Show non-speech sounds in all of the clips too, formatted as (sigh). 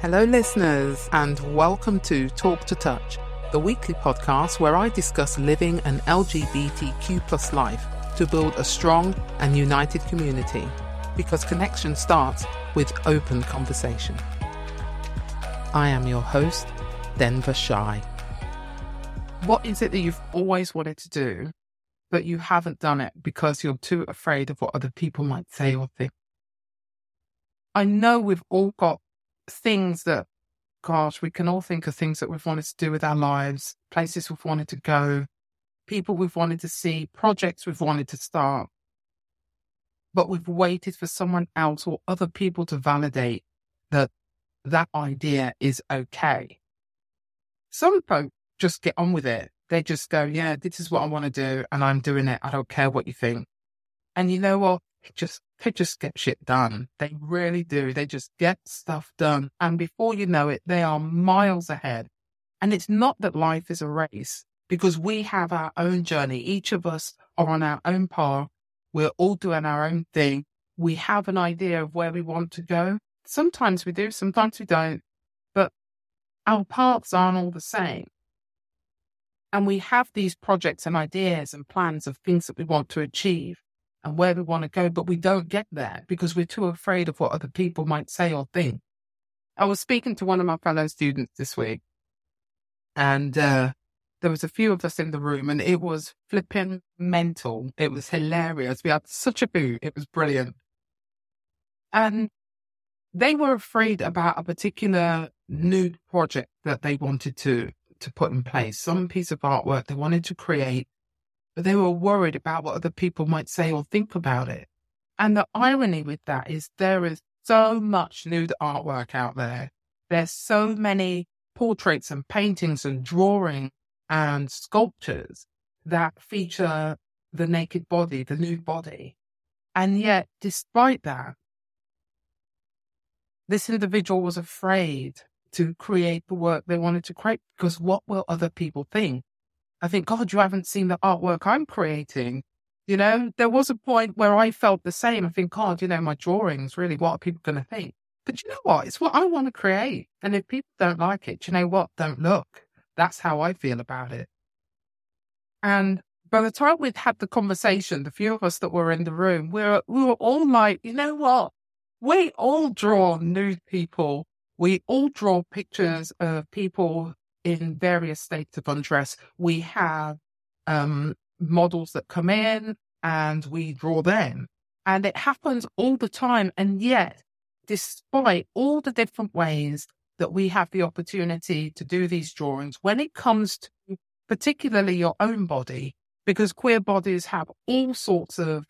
Hello, listeners, and welcome to Talk to Touch, the weekly podcast where I discuss living an LGBTQ plus life to build a strong and united community because connection starts with open conversation. I am your host, Denver Shai. What is it that you've always wanted to do, but you haven't done it because you're too afraid of what other people might say or think? I know we've all got things that, gosh, we can all think of things that we've wanted to do with our lives, places we've wanted to go, people we've wanted to see, projects we've wanted to start. But we've waited for someone else or other people to validate that that idea is okay. Some folk just get on with it. They just go, yeah, this is what I want to do and I'm doing it. I don't care what you think. And you know what? Just they just get shit done. They really do. They just get stuff done. And before you know it, they are miles ahead. And it's not that life is a race because we have our own journey. Each of us are on our own path. We're all doing our own thing. We have an idea of where we want to go. Sometimes we do, sometimes we don't, but our paths aren't all the same. And we have these projects and ideas and plans of things that we want to achieve and where we want to go, but we don't get there because we're too afraid of what other people might say or think. I was speaking to one of my fellow students this week, and uh, there was a few of us in the room, and it was flipping mental. It was hilarious. We had such a hoot. It was brilliant. And they were afraid about a particular new project that they wanted to to put in place, some piece of artwork they wanted to create but they were worried about what other people might say or think about it. And the irony with that is there is so much nude artwork out there. There's so many portraits and paintings and drawing and sculptures that feature the naked body, the nude body. And yet, despite that, this individual was afraid to create the work they wanted to create because what will other people think? I think, God, you haven't seen the artwork I'm creating. You know, there was a point where I felt the same. I think, God, you know, my drawings, really, what are people going to think? But you know what? It's what I want to create. And if people don't like it, you know what? Don't look. That's how I feel about it. And by the time we'd had the conversation, the few of us that were in the room, we were, we were all like, you know what? We all draw nude people. We all draw pictures of people in various states of undress. We have um, models that come in and we draw them. And it happens all the time. And yet, despite all the different ways that we have the opportunity to do these drawings, when it comes to particularly your own body, because queer bodies have all sorts of,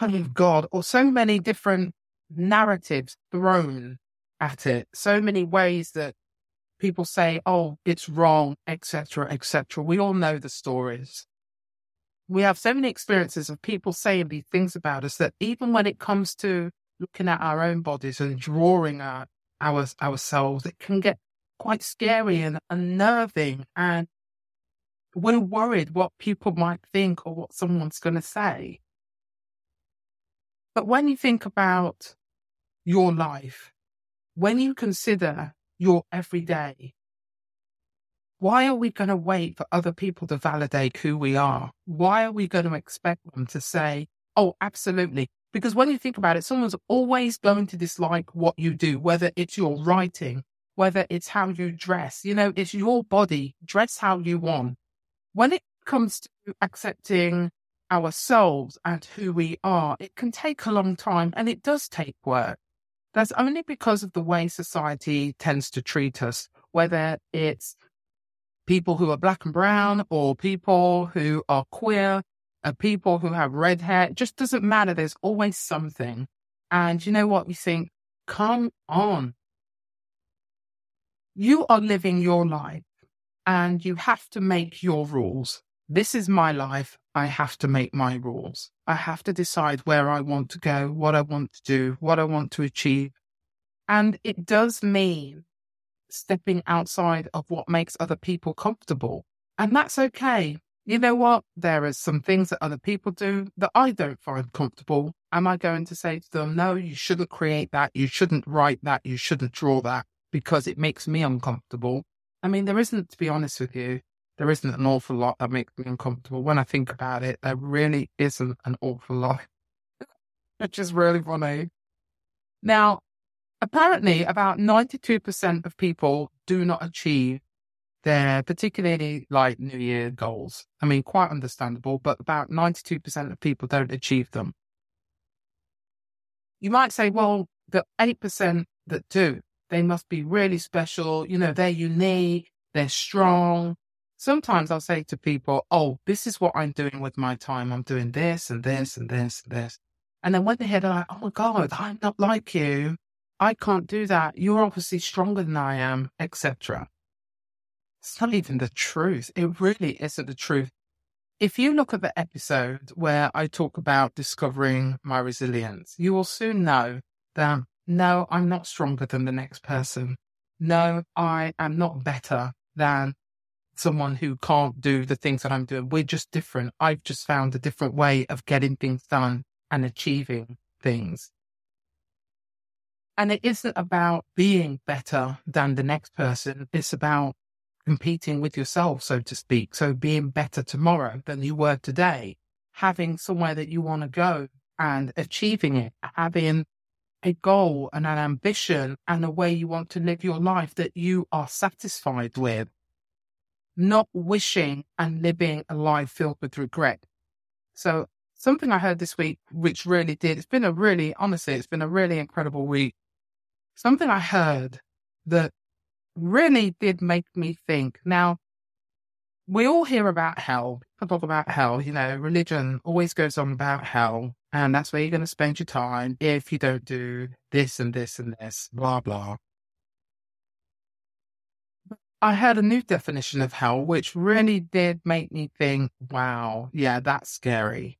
oh God, or so many different narratives thrown at it, so many ways that people say, oh, it's wrong, etc., etc. We all know the stories. We have so many experiences of people saying these things about us that even when it comes to looking at our own bodies and drawing our, our ourselves, it can get quite scary and unnerving. And we're worried what people might think or what someone's going to say. But when you think about your life, when you consider your everyday. Why are we going to wait for other people to validate who we are? Why are we going to expect them to say, oh, absolutely? Because when you think about it, someone's always going to dislike what you do, whether it's your writing, whether it's how you dress. You know, it's your body. Dress how you want. When it comes to accepting ourselves and who we are, it can take a long time and it does take work. That's only because of the way society tends to treat us, whether it's people who are black and brown or people who are queer or people who have red hair. It just doesn't matter. There's always something. And you know what? We think, come on. You are living your life and you have to make your rules. This is my life. I have to make my rules. I have to decide where I want to go, what I want to do, what I want to achieve. And it does mean stepping outside of what makes other people comfortable. And that's okay. you know what? There are some things that other people do that I don't find comfortable. Am I going to say to them, no, you shouldn't create that. You shouldn't write that. You shouldn't draw that because it makes me uncomfortable? I mean, there isn't, to be honest with you, there isn't an awful lot that makes me uncomfortable. When I think about it, there really isn't an awful lot, (laughs) which is really funny. Now, apparently, about 92% of people do not achieve their particularly like New Year goals. I mean, quite understandable, but about 92% of people don't achieve them. You might say, well, the 8% that do, they must be really special. You know, they're unique, they're strong. Sometimes I'll say to people, oh, this is what I'm doing with my time. I'm doing this and this and this and this. And then when they hear, like, oh my God, I'm not like you. I can't do that. You're obviously stronger than I am, etc. It's not even the truth. It really isn't the truth. If you look at the episode where I talk about discovering my resilience, you will soon know that no, I'm not stronger than the next person. No, I am not better than someone who can't do the things that I'm doing. We're just different. I've just found a different way of getting things done and achieving things. And it isn't about being better than the next person. It's about competing with yourself, so to speak. So being better tomorrow than you were today, having somewhere that you want to go and achieving it, having a goal and an ambition and a way you want to live your life that you are satisfied with, not wishing and living a life filled with regret. So something I heard this week, which really did, it's been a really, honestly, it's been a really incredible week. Something I heard that really did make me think. Now, we all hear about hell. People talk about hell. You know, religion always goes on about hell. And that's where you're going to spend your time if you don't do this and this and this, blah, blah. I heard a new definition of hell, which really did make me think, wow, yeah, that's scary.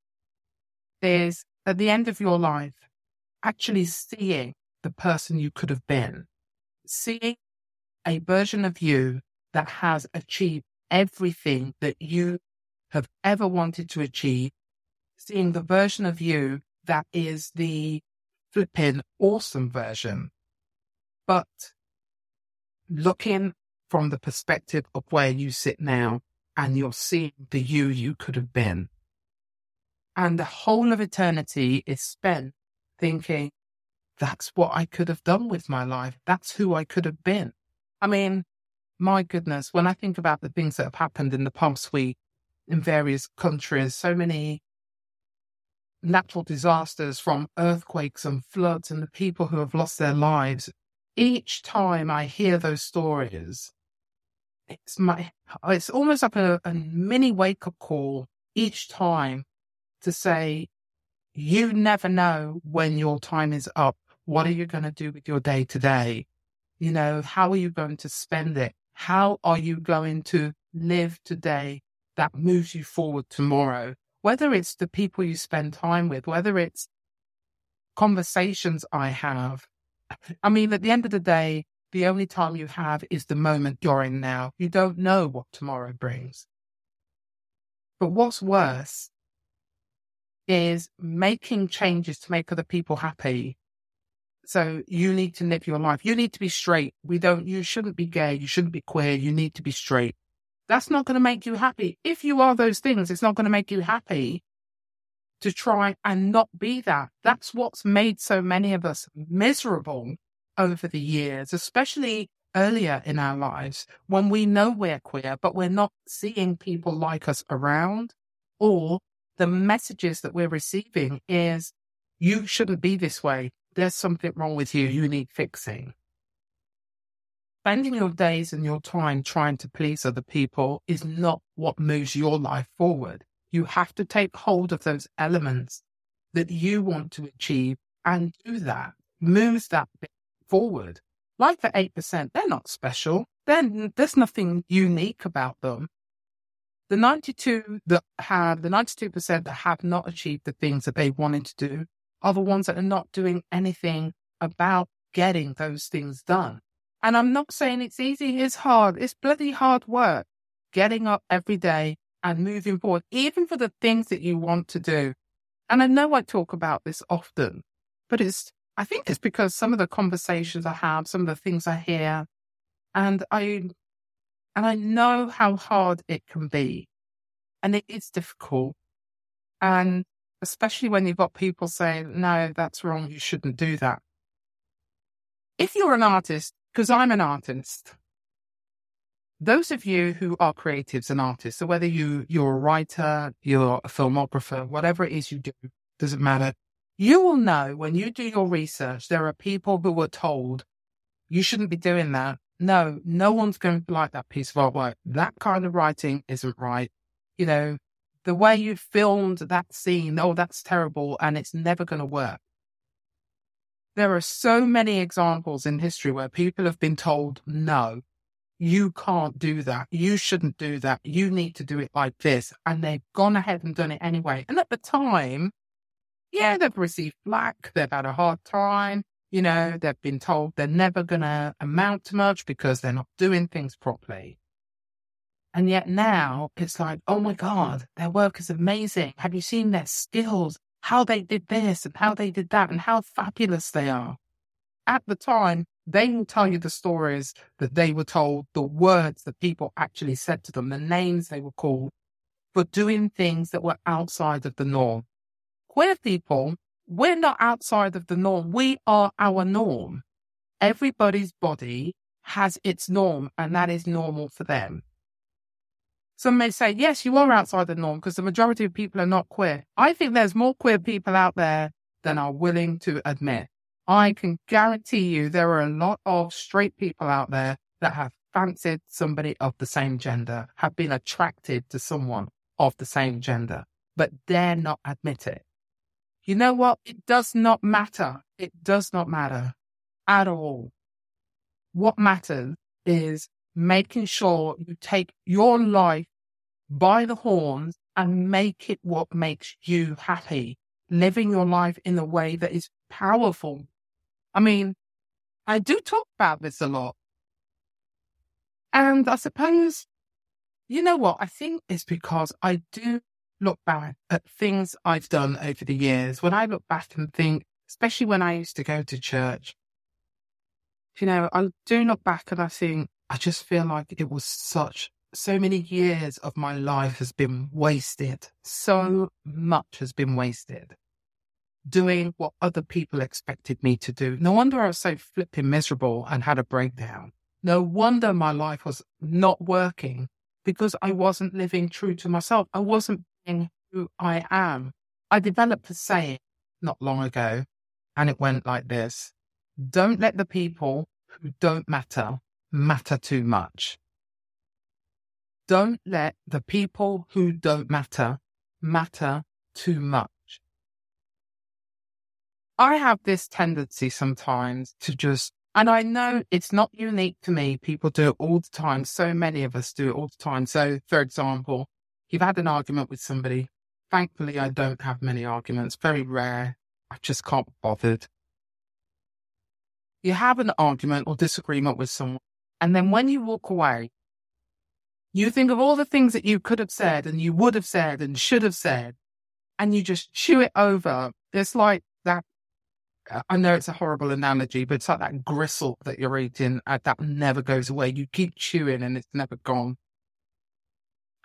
Is at the end of your life, actually seeing the person you could have been, seeing a version of you that has achieved everything that you have ever wanted to achieve seeing the version of you that is the flipping awesome version, but looking from the perspective of where you sit now and you're seeing the you you could have been. And the whole of eternity is spent thinking, that's what I could have done with my life. That's who I could have been. I mean, my goodness, when I think about the things that have happened in the past week in various countries, so many natural disasters from earthquakes and floods and the people who have lost their lives, each time I hear those stories, it's my it's almost like a, a mini wake up call each time to say, you never know when your time is up. What are you going to do with your day today? You know, how are you going to spend it? How are you going to live today that moves you forward tomorrow? whether it's the people you spend time with, whether it's conversations I have. I mean, at the end of the day, the only time you have is the moment you're in now. You don't know what tomorrow brings. But what's worse is making changes to make other people happy. So you need to live your life. You need to be straight. We don't, you shouldn't be gay. You shouldn't be queer. You need to be straight. That's not going to make you happy. If you are those things, it's not going to make you happy to try and not be that. That's what's made so many of us miserable over the years, especially earlier in our lives when we know we're queer, but we're not seeing people like us around, or the messages that we're receiving is, you shouldn't be this way. There's something wrong with you. You need fixing spending your days and your time trying to please other people is not what moves your life forward. You have to take hold of those elements that you want to achieve and do that, moves that bit forward. Like the 8%, they're not special. Then there's nothing unique about them. The 92 that have, the 92% that have not achieved the things that they wanted to do are the ones that are not doing anything about getting those things done. And I'm not saying it's easy, it's hard. It's bloody hard work. Getting up every day, and moving forward, even for the things that you want to do. And I know I talk about this often, but it's, I think it's because some of the conversations I have, some of the things I hear, and I, and I know how hard it can be. And it is difficult. And especially when you've got people saying, no, that's wrong. You shouldn't do that. If you're an artist, because I'm an artist, those of you who are creatives and artists, so whether you, you're a writer, you're a filmographer, whatever it is you do, doesn't matter. You will know when you do your research, there are people who were told you shouldn't be doing that. No, no one's going to like that piece of artwork. That kind of writing isn't right. You know, the way you filmed that scene, oh, that's terrible and it's never going to work. There are so many examples in history where people have been told, no, you can't do that. You shouldn't do that. You need to do it like this. And they've gone ahead and done it anyway. And at the time, yeah, they've received flack. They've had a hard time. You know, they've been told they're never going to amount to much because they're not doing things properly. And yet now it's like, oh my God, their work is amazing. Have you seen their skills? How they did this and how they did that and how fabulous they are. At the time, they will tell you the stories that they were told, the words that people actually said to them, the names they were called for doing things that were outside of the norm. Queer people, we're not outside of the norm. We are our norm. Everybody's body has its norm, and that is normal for them. Some may say, yes, you are outside the norm because the majority of people are not queer. I think there's more queer people out there than are willing to admit. I can guarantee you there are a lot of straight people out there that have fancied somebody of the same gender, have been attracted to someone of the same gender, but dare not admit it. You know what? It does not matter. It does not matter at all. What matters is making sure you take your life by the horns and make it what makes you happy, living your life in a way that is powerful I mean, I do talk about this a lot. And I suppose, you know what? I think it's because I do look back at things I've done over the years. When I look back and think, especially when I used to go to church, you know, I do look back and I think, I just feel like it was such, so many years of my life has been wasted. So much has been wasted doing what other people expected me to do. No wonder I was so flipping miserable and had a breakdown. No wonder my life was not working because I wasn't living true to myself. I wasn't who I am. I developed a saying not long ago, and it went like this Don't let the people who don't matter matter too much. Don't let the people who don't matter matter too much. I have this tendency sometimes to just, and I know it's not unique to me. People do it all the time. So many of us do it all the time. So, for example, you've had an argument with somebody. Thankfully, I don't have many arguments, very rare. I just can't be bothered. You have an argument or disagreement with someone, and then when you walk away, you think of all the things that you could have said and you would have said and should have said, and you just chew it over. It's like that I know it's a horrible analogy, but it's like that gristle that you're eating uh, that never goes away. You keep chewing and it's never gone.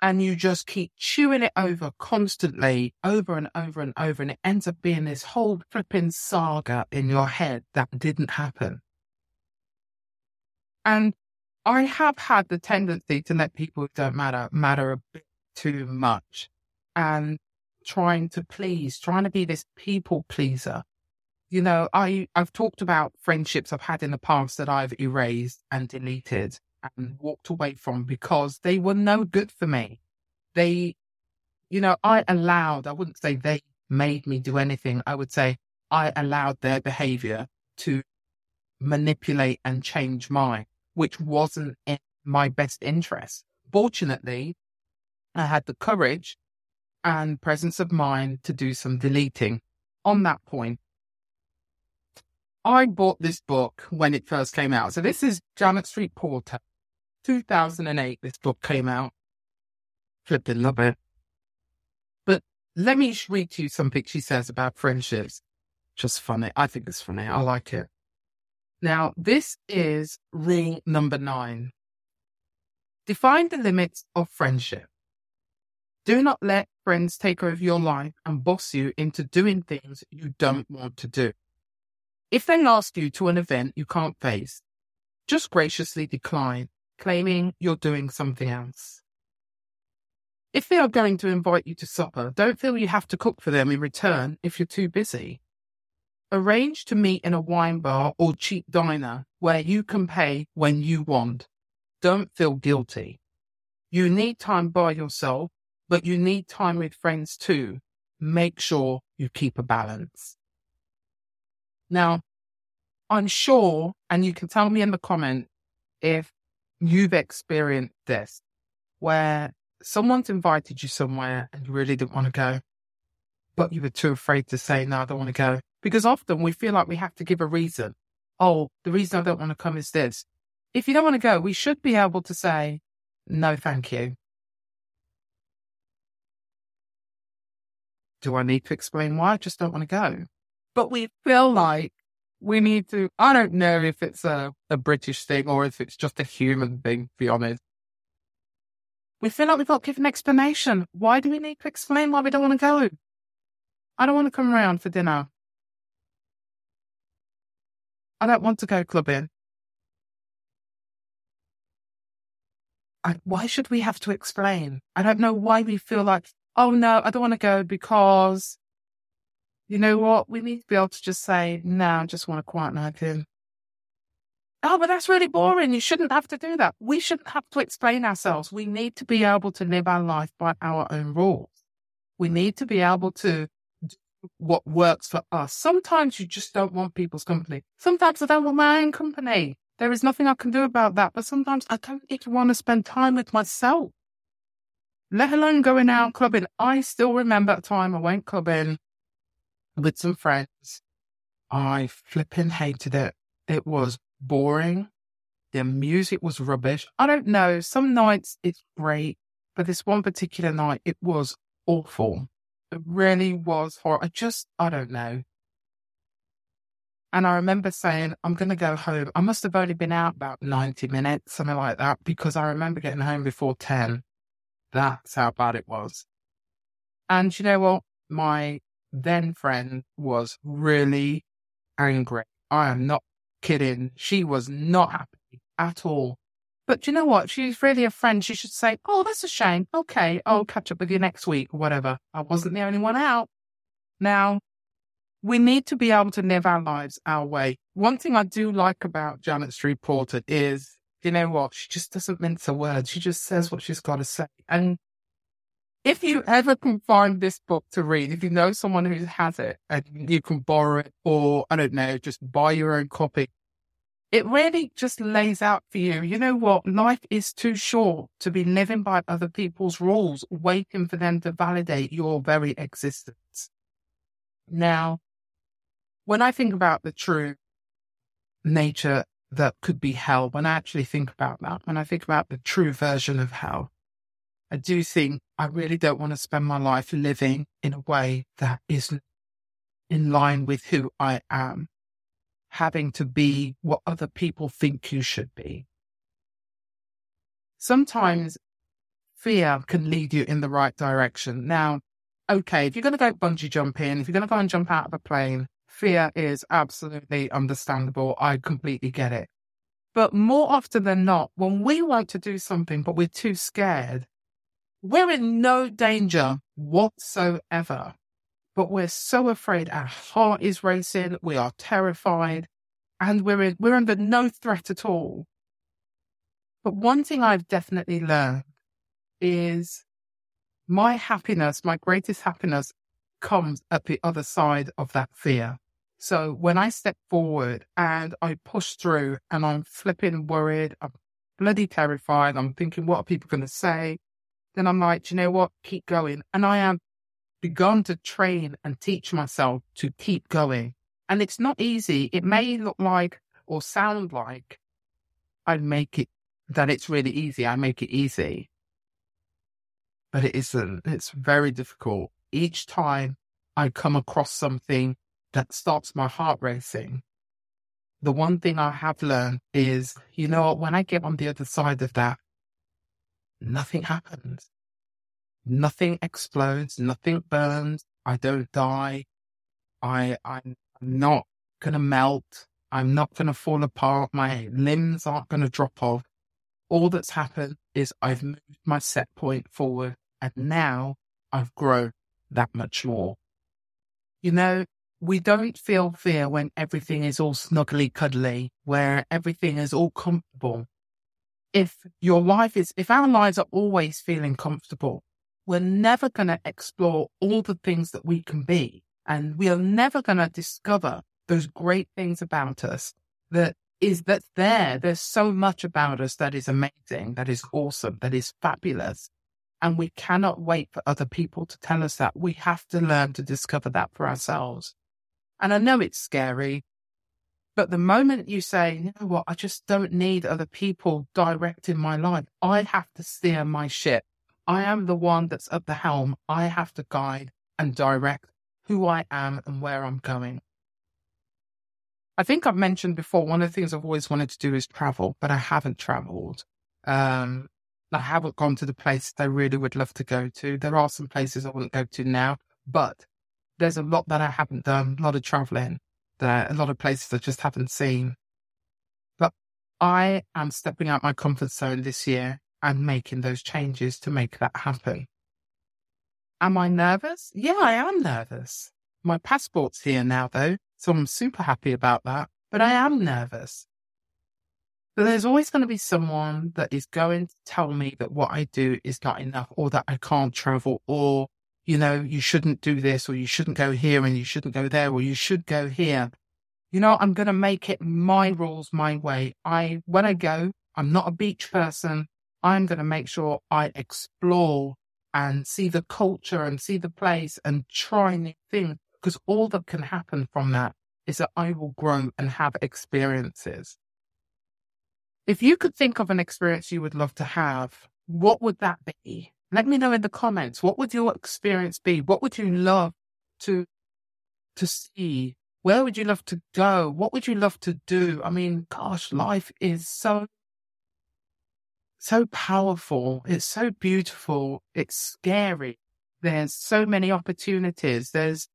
And you just keep chewing it over constantly, over and over and over. And it ends up being this whole flipping saga in your head that didn't happen. And I have had the tendency to let people who don't matter matter a bit too much and trying to please, trying to be this people pleaser you know, I, I've talked about friendships I've had in the past that I've erased and deleted and walked away from because they were no good for me. They, you know, I allowed, I wouldn't say they made me do anything. I would say I allowed their behavior to manipulate and change mine, which wasn't in my best interest. Fortunately, I had the courage and presence of mind to do some deleting on that point I bought this book when it first came out. So this is Janet Street Porter. 2008, this book came out. flipping love it. But let me read to you something she says about friendships. Just funny. I think it's funny. I like it. Now, this is rule number nine. Define the limits of friendship. Do not let friends take over your life and boss you into doing things you don't want to do. If they ask you to an event you can't face, just graciously decline, claiming you're doing something else. If they are going to invite you to supper, don't feel you have to cook for them in return if you're too busy. Arrange to meet in a wine bar or cheap diner where you can pay when you want. Don't feel guilty. You need time by yourself, but you need time with friends too. Make sure you keep a balance. Now, I'm sure, and you can tell me in the comment if you've experienced this, where someone's invited you somewhere and you really didn't want to go, but you were too afraid to say, no, I don't want to go. Because often we feel like we have to give a reason. Oh, the reason I don't want to come is this. If you don't want to go, we should be able to say, no, thank you. Do I need to explain why? I just don't want to go. But we feel like we need to, I don't know if it's a, a British thing or if it's just a human thing, to be honest. We feel like we've got to give an explanation. Why do we need to explain why we don't want to go? I don't want to come around for dinner. I don't want to go clubbing. I, why should we have to explain? I don't know why we feel like, oh no, I don't want to go because you know what? We need to be able to just say, no, I just want a quiet night in. Oh, but that's really boring. You shouldn't have to do that. We shouldn't have to explain ourselves. We need to be able to live our life by our own rules. We need to be able to do what works for us. Sometimes you just don't want people's company. Sometimes I don't want my own company. There is nothing I can do about that. But sometimes I don't even want to spend time with myself, let alone going out clubbing. I still remember a time I went clubbing with some friends. I flipping hated it. It was boring. The music was rubbish. I don't know. Some nights it's great, but this one particular night it was awful. It really was horrible. I just, I don't know. And I remember saying, I'm going to go home. I must have only been out about 90 minutes, something like that, because I remember getting home before 10. That's how bad it was. And you know what? My then friend was really angry. I am not kidding. She was not happy at all. But you know what? She's really a friend. She should say, Oh, that's a shame. Okay, I'll catch up with you next week or whatever. I wasn't the only one out. Now, we need to be able to live our lives our way. One thing I do like about Janet Street Porter is, you know what? She just doesn't mince a word. She just says what she's got to say. And if you ever can find this book to read, if you know someone who has it and you can borrow it or, I don't know, just buy your own copy, it really just lays out for you. You know what? Life is too short to be living by other people's rules, waiting for them to validate your very existence. Now, when I think about the true nature that could be hell, when I actually think about that, when I think about the true version of hell, I do think I really don't want to spend my life living in a way that isn't in line with who I am, having to be what other people think you should be. Sometimes fear can lead you in the right direction. Now, okay, if you're going to go bungee jumping, if you're going to go and jump out of a plane, fear is absolutely understandable. I completely get it. But more often than not, when we want to do something, but we're too scared, we're in no danger whatsoever, but we're so afraid. Our heart is racing. We are terrified and we're, in, we're under no threat at all. But one thing I've definitely learned is my happiness, my greatest happiness comes at the other side of that fear. So when I step forward and I push through and I'm flipping worried, I'm bloody terrified, I'm thinking, what are people going to say? Then I'm like, you know what? Keep going. And I have begun to train and teach myself to keep going. And it's not easy. It may look like or sound like I make it that it's really easy. I make it easy. but it isn't. It's very difficult. Each time I come across something that starts my heart racing, the one thing I have learned is, you know, when I get on the other side of that, nothing happens. Nothing explodes, nothing burns. I don't die. I, I'm not going to melt. I'm not going to fall apart. My limbs aren't going to drop off. All that's happened is I've moved my set point forward and now I've grown that much more. You know, we don't feel fear when everything is all snuggly cuddly, where everything is all comfortable. If your life is, if our lives are always feeling comfortable, we're never going to explore all the things that we can be. And we are never going to discover those great things about us that is that's there. There's so much about us that is amazing, that is awesome, that is fabulous. And we cannot wait for other people to tell us that. We have to learn to discover that for ourselves. And I know it's scary, but the moment you say, you know what, I just don't need other people directing my life. I have to steer my ship. I am the one that's at the helm. I have to guide and direct who I am and where I'm going. I think I've mentioned before, one of the things I've always wanted to do is travel, but I haven't traveled. Um, I haven't gone to the places I really would love to go to. There are some places I wouldn't go to now, but there's a lot that I haven't done, a lot of traveling, there, are a lot of places I just haven't seen. But I am stepping out my comfort zone this year and making those changes to make that happen. Am I nervous? Yeah, I am nervous. My passport's here now, though, so I'm super happy about that. But I am nervous. But there's always going to be someone that is going to tell me that what I do is not enough or that I can't travel or you know, you shouldn't do this or you shouldn't go here and you shouldn't go there or you should go here. You know, I'm going to make it my rules, my way. I, when I go, I'm not a beach person. I'm going to make sure I explore and see the culture and see the place and try new things because all that can happen from that is that I will grow and have experiences. If you could think of an experience you would love to have, what would that be? Let me know in the comments. What would your experience be? What would you love to to see? Where would you love to go? What would you love to do? I mean, gosh, life is so so powerful. It's so beautiful. It's scary. There's so many opportunities. There's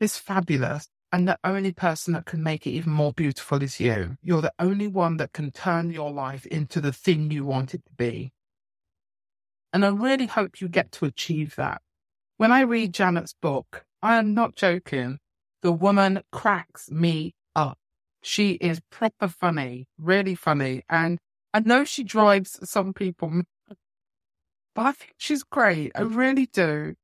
it's fabulous. And the only person that can make it even more beautiful is you. You're the only one that can turn your life into the thing you want it to be. And I really hope you get to achieve that. When I read Janet's book, I am not joking. The woman cracks me up. She is proper funny, really funny. And I know she drives some people, but I think she's great. I really do.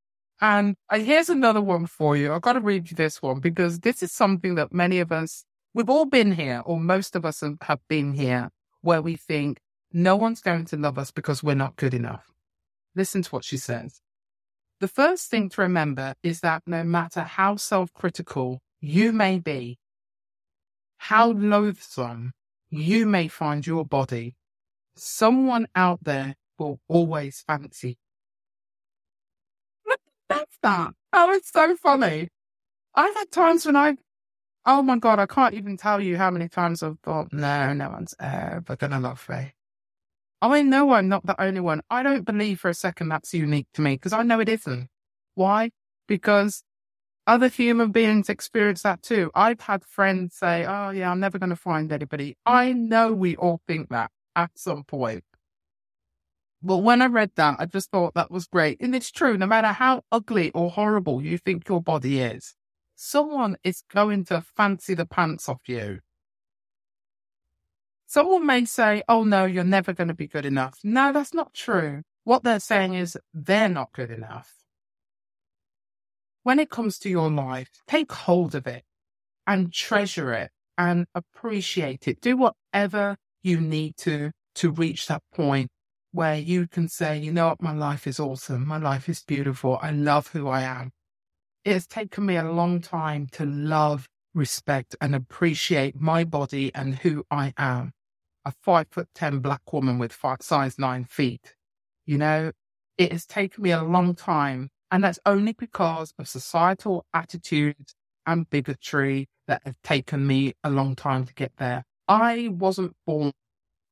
And uh, here's another one for you. I've got to read you this one because this is something that many of us, we've all been here, or most of us have been here, where we think no one's going to love us because we're not good enough. Listen to what she says. The first thing to remember is that no matter how self critical you may be, how loathsome you may find your body, someone out there will always fancy. (laughs) That's that. Oh, it's so funny. I've had times when I, oh my God, I can't even tell you how many times I've thought, no, no one's ever going to love me. I know I'm not the only one. I don't believe for a second that's unique to me because I know it isn't. Why? Because other human beings experience that too. I've had friends say, Oh, yeah, I'm never going to find anybody. I know we all think that at some point. But when I read that, I just thought that was great. And it's true, no matter how ugly or horrible you think your body is, someone is going to fancy the pants off you. Someone may say, oh no, you're never going to be good enough. No, that's not true. What they're saying is they're not good enough. When it comes to your life, take hold of it and treasure it and appreciate it. Do whatever you need to to reach that point where you can say, you know what, my life is awesome. My life is beautiful. I love who I am. It has taken me a long time to love, respect, and appreciate my body and who I am a five foot 10 black woman with five, size nine feet. You know, it has taken me a long time. And that's only because of societal attitudes and bigotry that have taken me a long time to get there. I wasn't born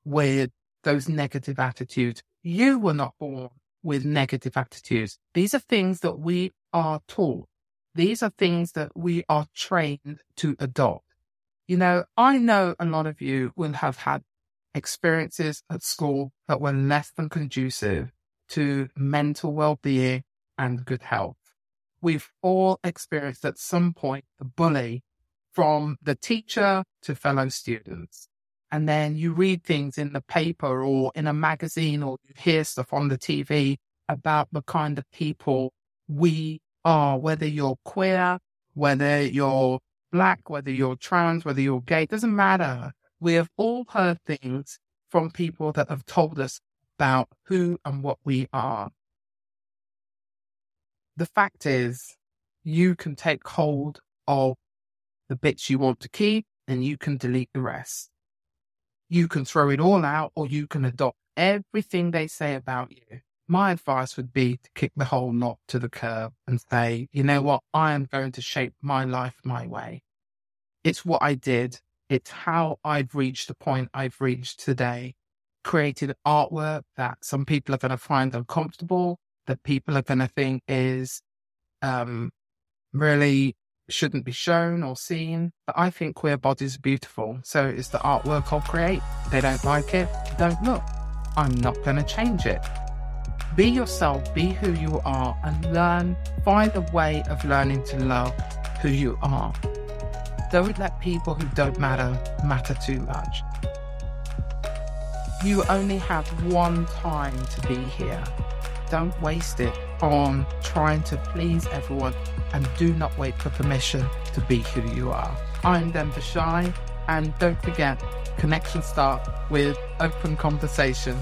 with those negative attitudes. You were not born with negative attitudes. These are things that we are taught. These are things that we are trained to adopt. You know, I know a lot of you will have had experiences at school that were less than conducive to mental well-being and good health. We've all experienced at some point the bully from the teacher to fellow students. And then you read things in the paper or in a magazine or you hear stuff on the TV about the kind of people we are, whether you're queer, whether you're black, whether you're trans, whether you're gay, doesn't matter. We have all heard things from people that have told us about who and what we are. The fact is, you can take hold of the bits you want to keep and you can delete the rest. You can throw it all out or you can adopt everything they say about you. My advice would be to kick the whole lot to the curb and say, you know what? I am going to shape my life my way. It's what I did. It's how I've reached the point I've reached today. Created artwork that some people are going to find uncomfortable, that people are going to think is um, really shouldn't be shown or seen. But I think queer bodies are beautiful. So it's the artwork I'll create. they don't like it, don't look. I'm not going to change it. Be yourself, be who you are, and learn, find a way of learning to love who you are. Don't let people who don't matter matter too much. You only have one time to be here. Don't waste it on trying to please everyone and do not wait for permission to be who you are. I'm Denver Shai, and don't forget, connections start with open conversation.